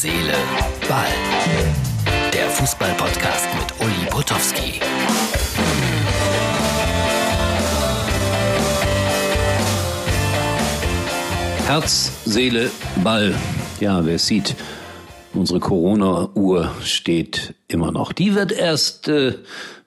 Seele, Ball. Der Fußball-Podcast mit Uli Potowski. Herz, Seele, Ball. Ja, wer sieht, unsere Corona-Uhr steht immer noch. Die wird erst äh,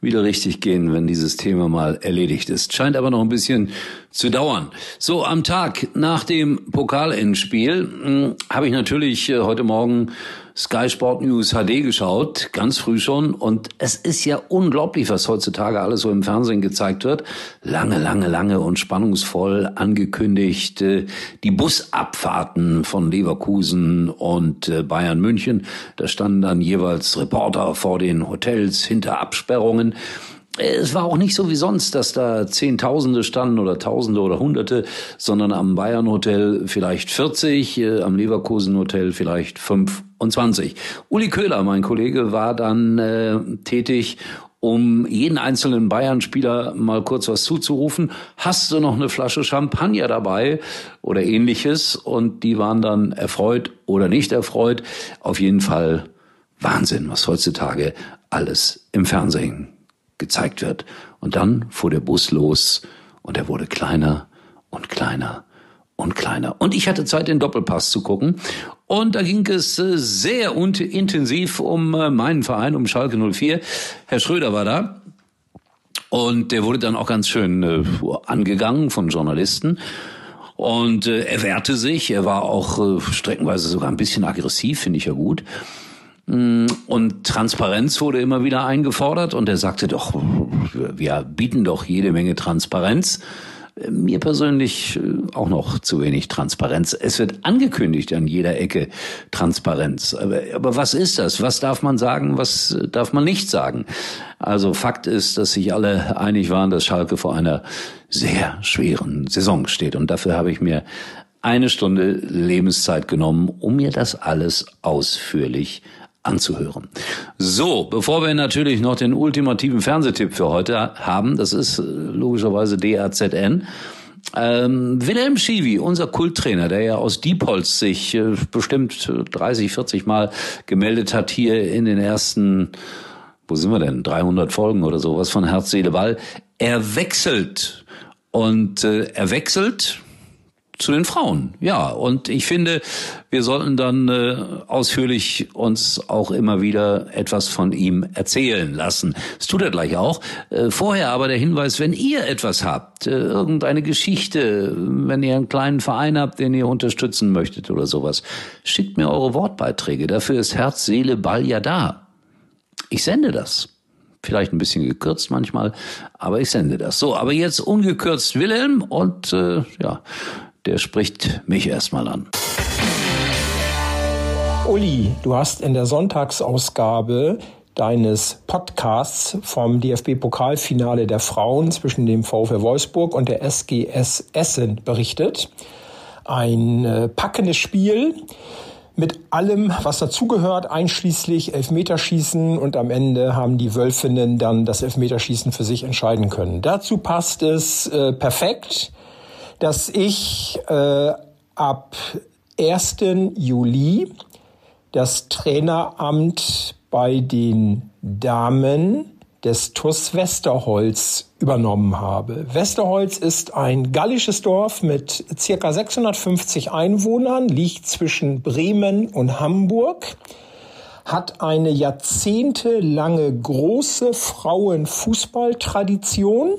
wieder richtig gehen, wenn dieses Thema mal erledigt ist. Scheint aber noch ein bisschen zu dauern. So, am Tag nach dem Pokalendspiel hm, habe ich natürlich äh, heute Morgen Sky Sport News HD geschaut, ganz früh schon. Und es ist ja unglaublich, was heutzutage alles so im Fernsehen gezeigt wird. Lange, lange, lange und spannungsvoll angekündigt. Äh, die Busabfahrten von Leverkusen und äh, Bayern München. Da standen dann jeweils Reporter vor den Hotels hinter Absperrungen. Es war auch nicht so wie sonst, dass da Zehntausende standen oder Tausende oder Hunderte, sondern am Bayern Hotel vielleicht 40, äh, am Leverkusen Hotel vielleicht 25. Uli Köhler, mein Kollege, war dann äh, tätig, um jeden einzelnen Bayern-Spieler mal kurz was zuzurufen. Hast du noch eine Flasche Champagner dabei oder ähnliches? Und die waren dann erfreut oder nicht erfreut. Auf jeden Fall Wahnsinn, was heutzutage alles im Fernsehen gezeigt wird. Und dann fuhr der Bus los und er wurde kleiner und kleiner und kleiner. Und ich hatte Zeit, den Doppelpass zu gucken. Und da ging es äh, sehr intensiv um äh, meinen Verein, um Schalke 04. Herr Schröder war da. Und der wurde dann auch ganz schön äh, angegangen von Journalisten. Und äh, er wehrte sich. Er war auch äh, streckenweise sogar ein bisschen aggressiv, finde ich ja gut. Mm, und Transparenz wurde immer wieder eingefordert und er sagte doch, wir bieten doch jede Menge Transparenz. Mir persönlich äh, auch noch zu wenig Transparenz. Es wird angekündigt an jeder Ecke Transparenz. Aber, aber was ist das? Was darf man sagen? Was darf man nicht sagen? Also Fakt ist, dass sich alle einig waren, dass Schalke vor einer sehr schweren Saison steht. Und dafür habe ich mir eine Stunde Lebenszeit genommen, um mir das alles ausführlich anzuhören. So, bevor wir natürlich noch den ultimativen Fernsehtipp für heute haben, das ist äh, logischerweise DAZN. Ähm, Wilhelm Schiwi, unser Kulttrainer, der ja aus Diepholz sich äh, bestimmt 30, 40 Mal gemeldet hat hier in den ersten, wo sind wir denn, 300 Folgen oder sowas von Herz, Seele, Ball. Er wechselt und äh, er wechselt zu den Frauen. Ja, und ich finde, wir sollten dann äh, ausführlich uns auch immer wieder etwas von ihm erzählen lassen. Das tut er gleich auch. Äh, vorher aber der Hinweis, wenn ihr etwas habt, äh, irgendeine Geschichte, wenn ihr einen kleinen Verein habt, den ihr unterstützen möchtet oder sowas, schickt mir eure Wortbeiträge. Dafür ist Herz, Seele, Ball ja da. Ich sende das. Vielleicht ein bisschen gekürzt manchmal, aber ich sende das. So, aber jetzt ungekürzt Wilhelm und äh, ja, der spricht mich erstmal an. Uli, du hast in der Sonntagsausgabe deines Podcasts vom DFB-Pokalfinale der Frauen zwischen dem VfL Wolfsburg und der SGS Essen berichtet. Ein äh, packendes Spiel mit allem, was dazugehört, einschließlich Elfmeterschießen und am Ende haben die Wölfinnen dann das Elfmeterschießen für sich entscheiden können. Dazu passt es äh, perfekt, dass ich äh, ab 1. Juli das Traineramt bei den Damen des TUS Westerholz übernommen habe. Westerholz ist ein gallisches Dorf mit circa 650 Einwohnern, liegt zwischen Bremen und Hamburg, hat eine jahrzehntelange große Frauenfußballtradition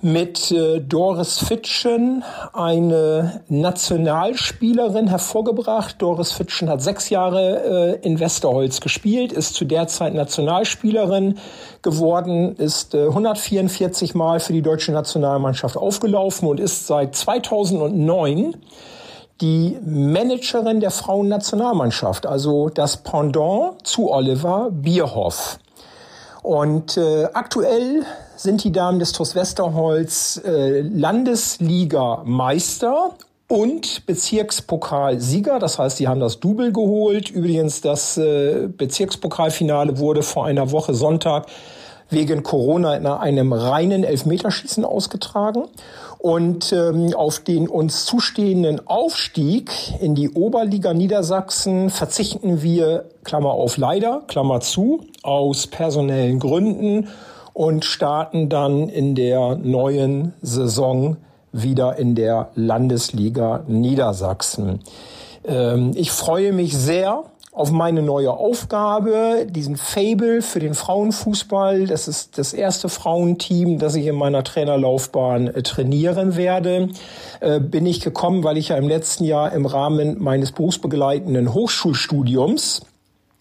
mit äh, Doris Fitschen eine Nationalspielerin hervorgebracht. Doris Fitschen hat sechs Jahre äh, in Westerholz gespielt, ist zu der Zeit Nationalspielerin geworden, ist äh, 144 Mal für die deutsche Nationalmannschaft aufgelaufen und ist seit 2009 die Managerin der Frauennationalmannschaft, also das Pendant zu Oliver Bierhoff. Und äh, aktuell sind die Damen des TuS Westerholz äh, Landesliga-Meister und Bezirkspokalsieger. Das heißt, sie haben das Double geholt. Übrigens, das äh, Bezirkspokalfinale wurde vor einer Woche Sonntag wegen Corona in einem reinen Elfmeterschießen ausgetragen. Und ähm, auf den uns zustehenden Aufstieg in die Oberliga Niedersachsen verzichten wir, Klammer auf leider, Klammer zu, aus personellen Gründen und starten dann in der neuen Saison wieder in der Landesliga Niedersachsen. Ähm, ich freue mich sehr auf meine neue Aufgabe, diesen Fable für den Frauenfußball. Das ist das erste Frauenteam, das ich in meiner Trainerlaufbahn äh, trainieren werde. Äh, bin ich gekommen, weil ich ja im letzten Jahr im Rahmen meines berufsbegleitenden Hochschulstudiums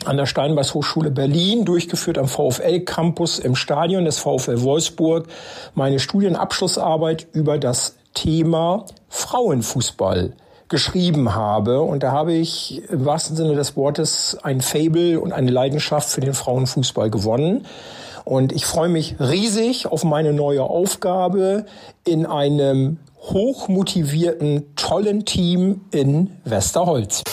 an der Steinbeiß Hochschule Berlin, durchgeführt am VfL Campus im Stadion des VfL Wolfsburg, meine Studienabschlussarbeit über das Thema Frauenfußball geschrieben habe. Und da habe ich im wahrsten Sinne des Wortes ein Fable und eine Leidenschaft für den Frauenfußball gewonnen. Und ich freue mich riesig auf meine neue Aufgabe in einem hochmotivierten, tollen Team in Westerholz.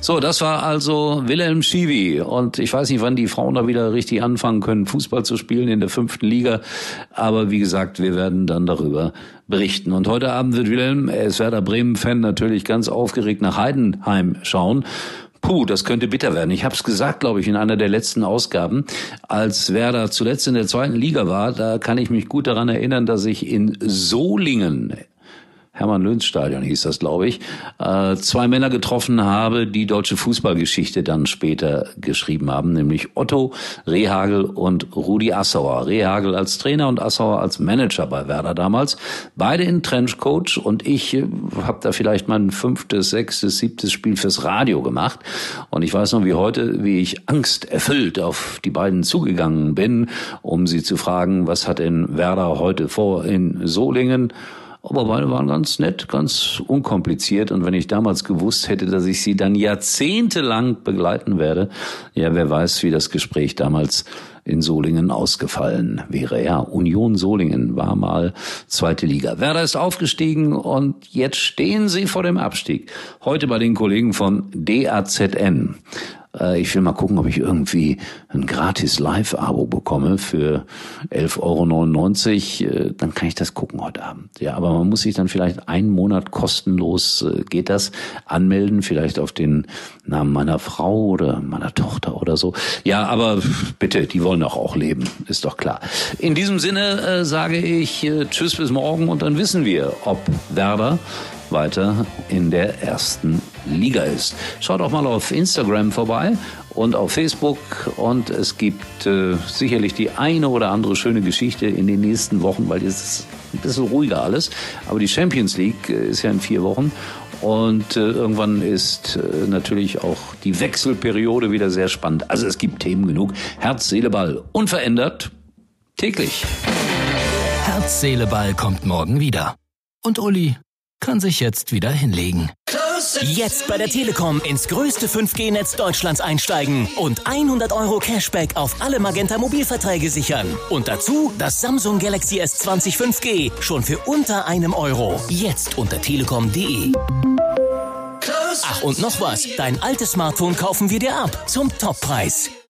So, das war also Wilhelm Schiwi. Und ich weiß nicht, wann die Frauen da wieder richtig anfangen können, Fußball zu spielen in der fünften Liga. Aber wie gesagt, wir werden dann darüber berichten. Und heute Abend wird Wilhelm, er ist Werder Bremen-Fan, natürlich ganz aufgeregt nach Heidenheim schauen. Puh, das könnte bitter werden. Ich habe es gesagt, glaube ich, in einer der letzten Ausgaben, als Werder zuletzt in der zweiten Liga war. Da kann ich mich gut daran erinnern, dass ich in Solingen Hermann-Löns-Stadion hieß das, glaube ich, äh, zwei Männer getroffen habe, die deutsche Fußballgeschichte dann später geschrieben haben, nämlich Otto Rehagel und Rudi Assauer. Rehagel als Trainer und Assauer als Manager bei Werder damals. Beide in Trenchcoach und ich äh, habe da vielleicht mein fünftes, sechstes, siebtes Spiel fürs Radio gemacht. Und ich weiß noch wie heute, wie ich angsterfüllt auf die beiden zugegangen bin, um sie zu fragen, was hat denn Werder heute vor in Solingen? Aber beide waren ganz nett, ganz unkompliziert. Und wenn ich damals gewusst hätte, dass ich sie dann jahrzehntelang begleiten werde, ja, wer weiß, wie das Gespräch damals in Solingen ausgefallen wäre. Ja, Union Solingen war mal zweite Liga. Werder ist aufgestiegen und jetzt stehen sie vor dem Abstieg. Heute bei den Kollegen von DAZN. Äh, ich will mal gucken, ob ich irgendwie ein gratis Live-Abo bekomme für 11,99 Euro. Äh, dann kann ich das gucken heute Abend. Ja, aber man muss sich dann vielleicht einen Monat kostenlos, äh, geht das, anmelden, vielleicht auf den Namen meiner Frau oder meiner Tochter oder so. Ja, aber bitte, die wollen doch auch leben, ist doch klar. In diesem Sinne äh, sage ich äh, Tschüss bis morgen und dann wissen wir, ob Werder weiter in der ersten Liga ist. Schaut auch mal auf Instagram vorbei und auf Facebook und es gibt äh, sicherlich die eine oder andere schöne Geschichte in den nächsten Wochen, weil jetzt ist ein bisschen ruhiger alles. Aber die Champions League äh, ist ja in vier Wochen und äh, irgendwann ist äh, natürlich auch die Wechselperiode wieder sehr spannend. Also es gibt Themen genug. Herz, Seele, Ball unverändert täglich. Herz, Seele, Ball kommt morgen wieder. Und Uli kann sich jetzt wieder hinlegen. Jetzt bei der Telekom ins größte 5G-Netz Deutschlands einsteigen und 100 Euro Cashback auf alle Magenta Mobilverträge sichern. Und dazu das Samsung Galaxy S20 5G schon für unter einem Euro. Jetzt unter telekom.de. Ach und noch was, dein altes Smartphone kaufen wir dir ab zum Toppreis.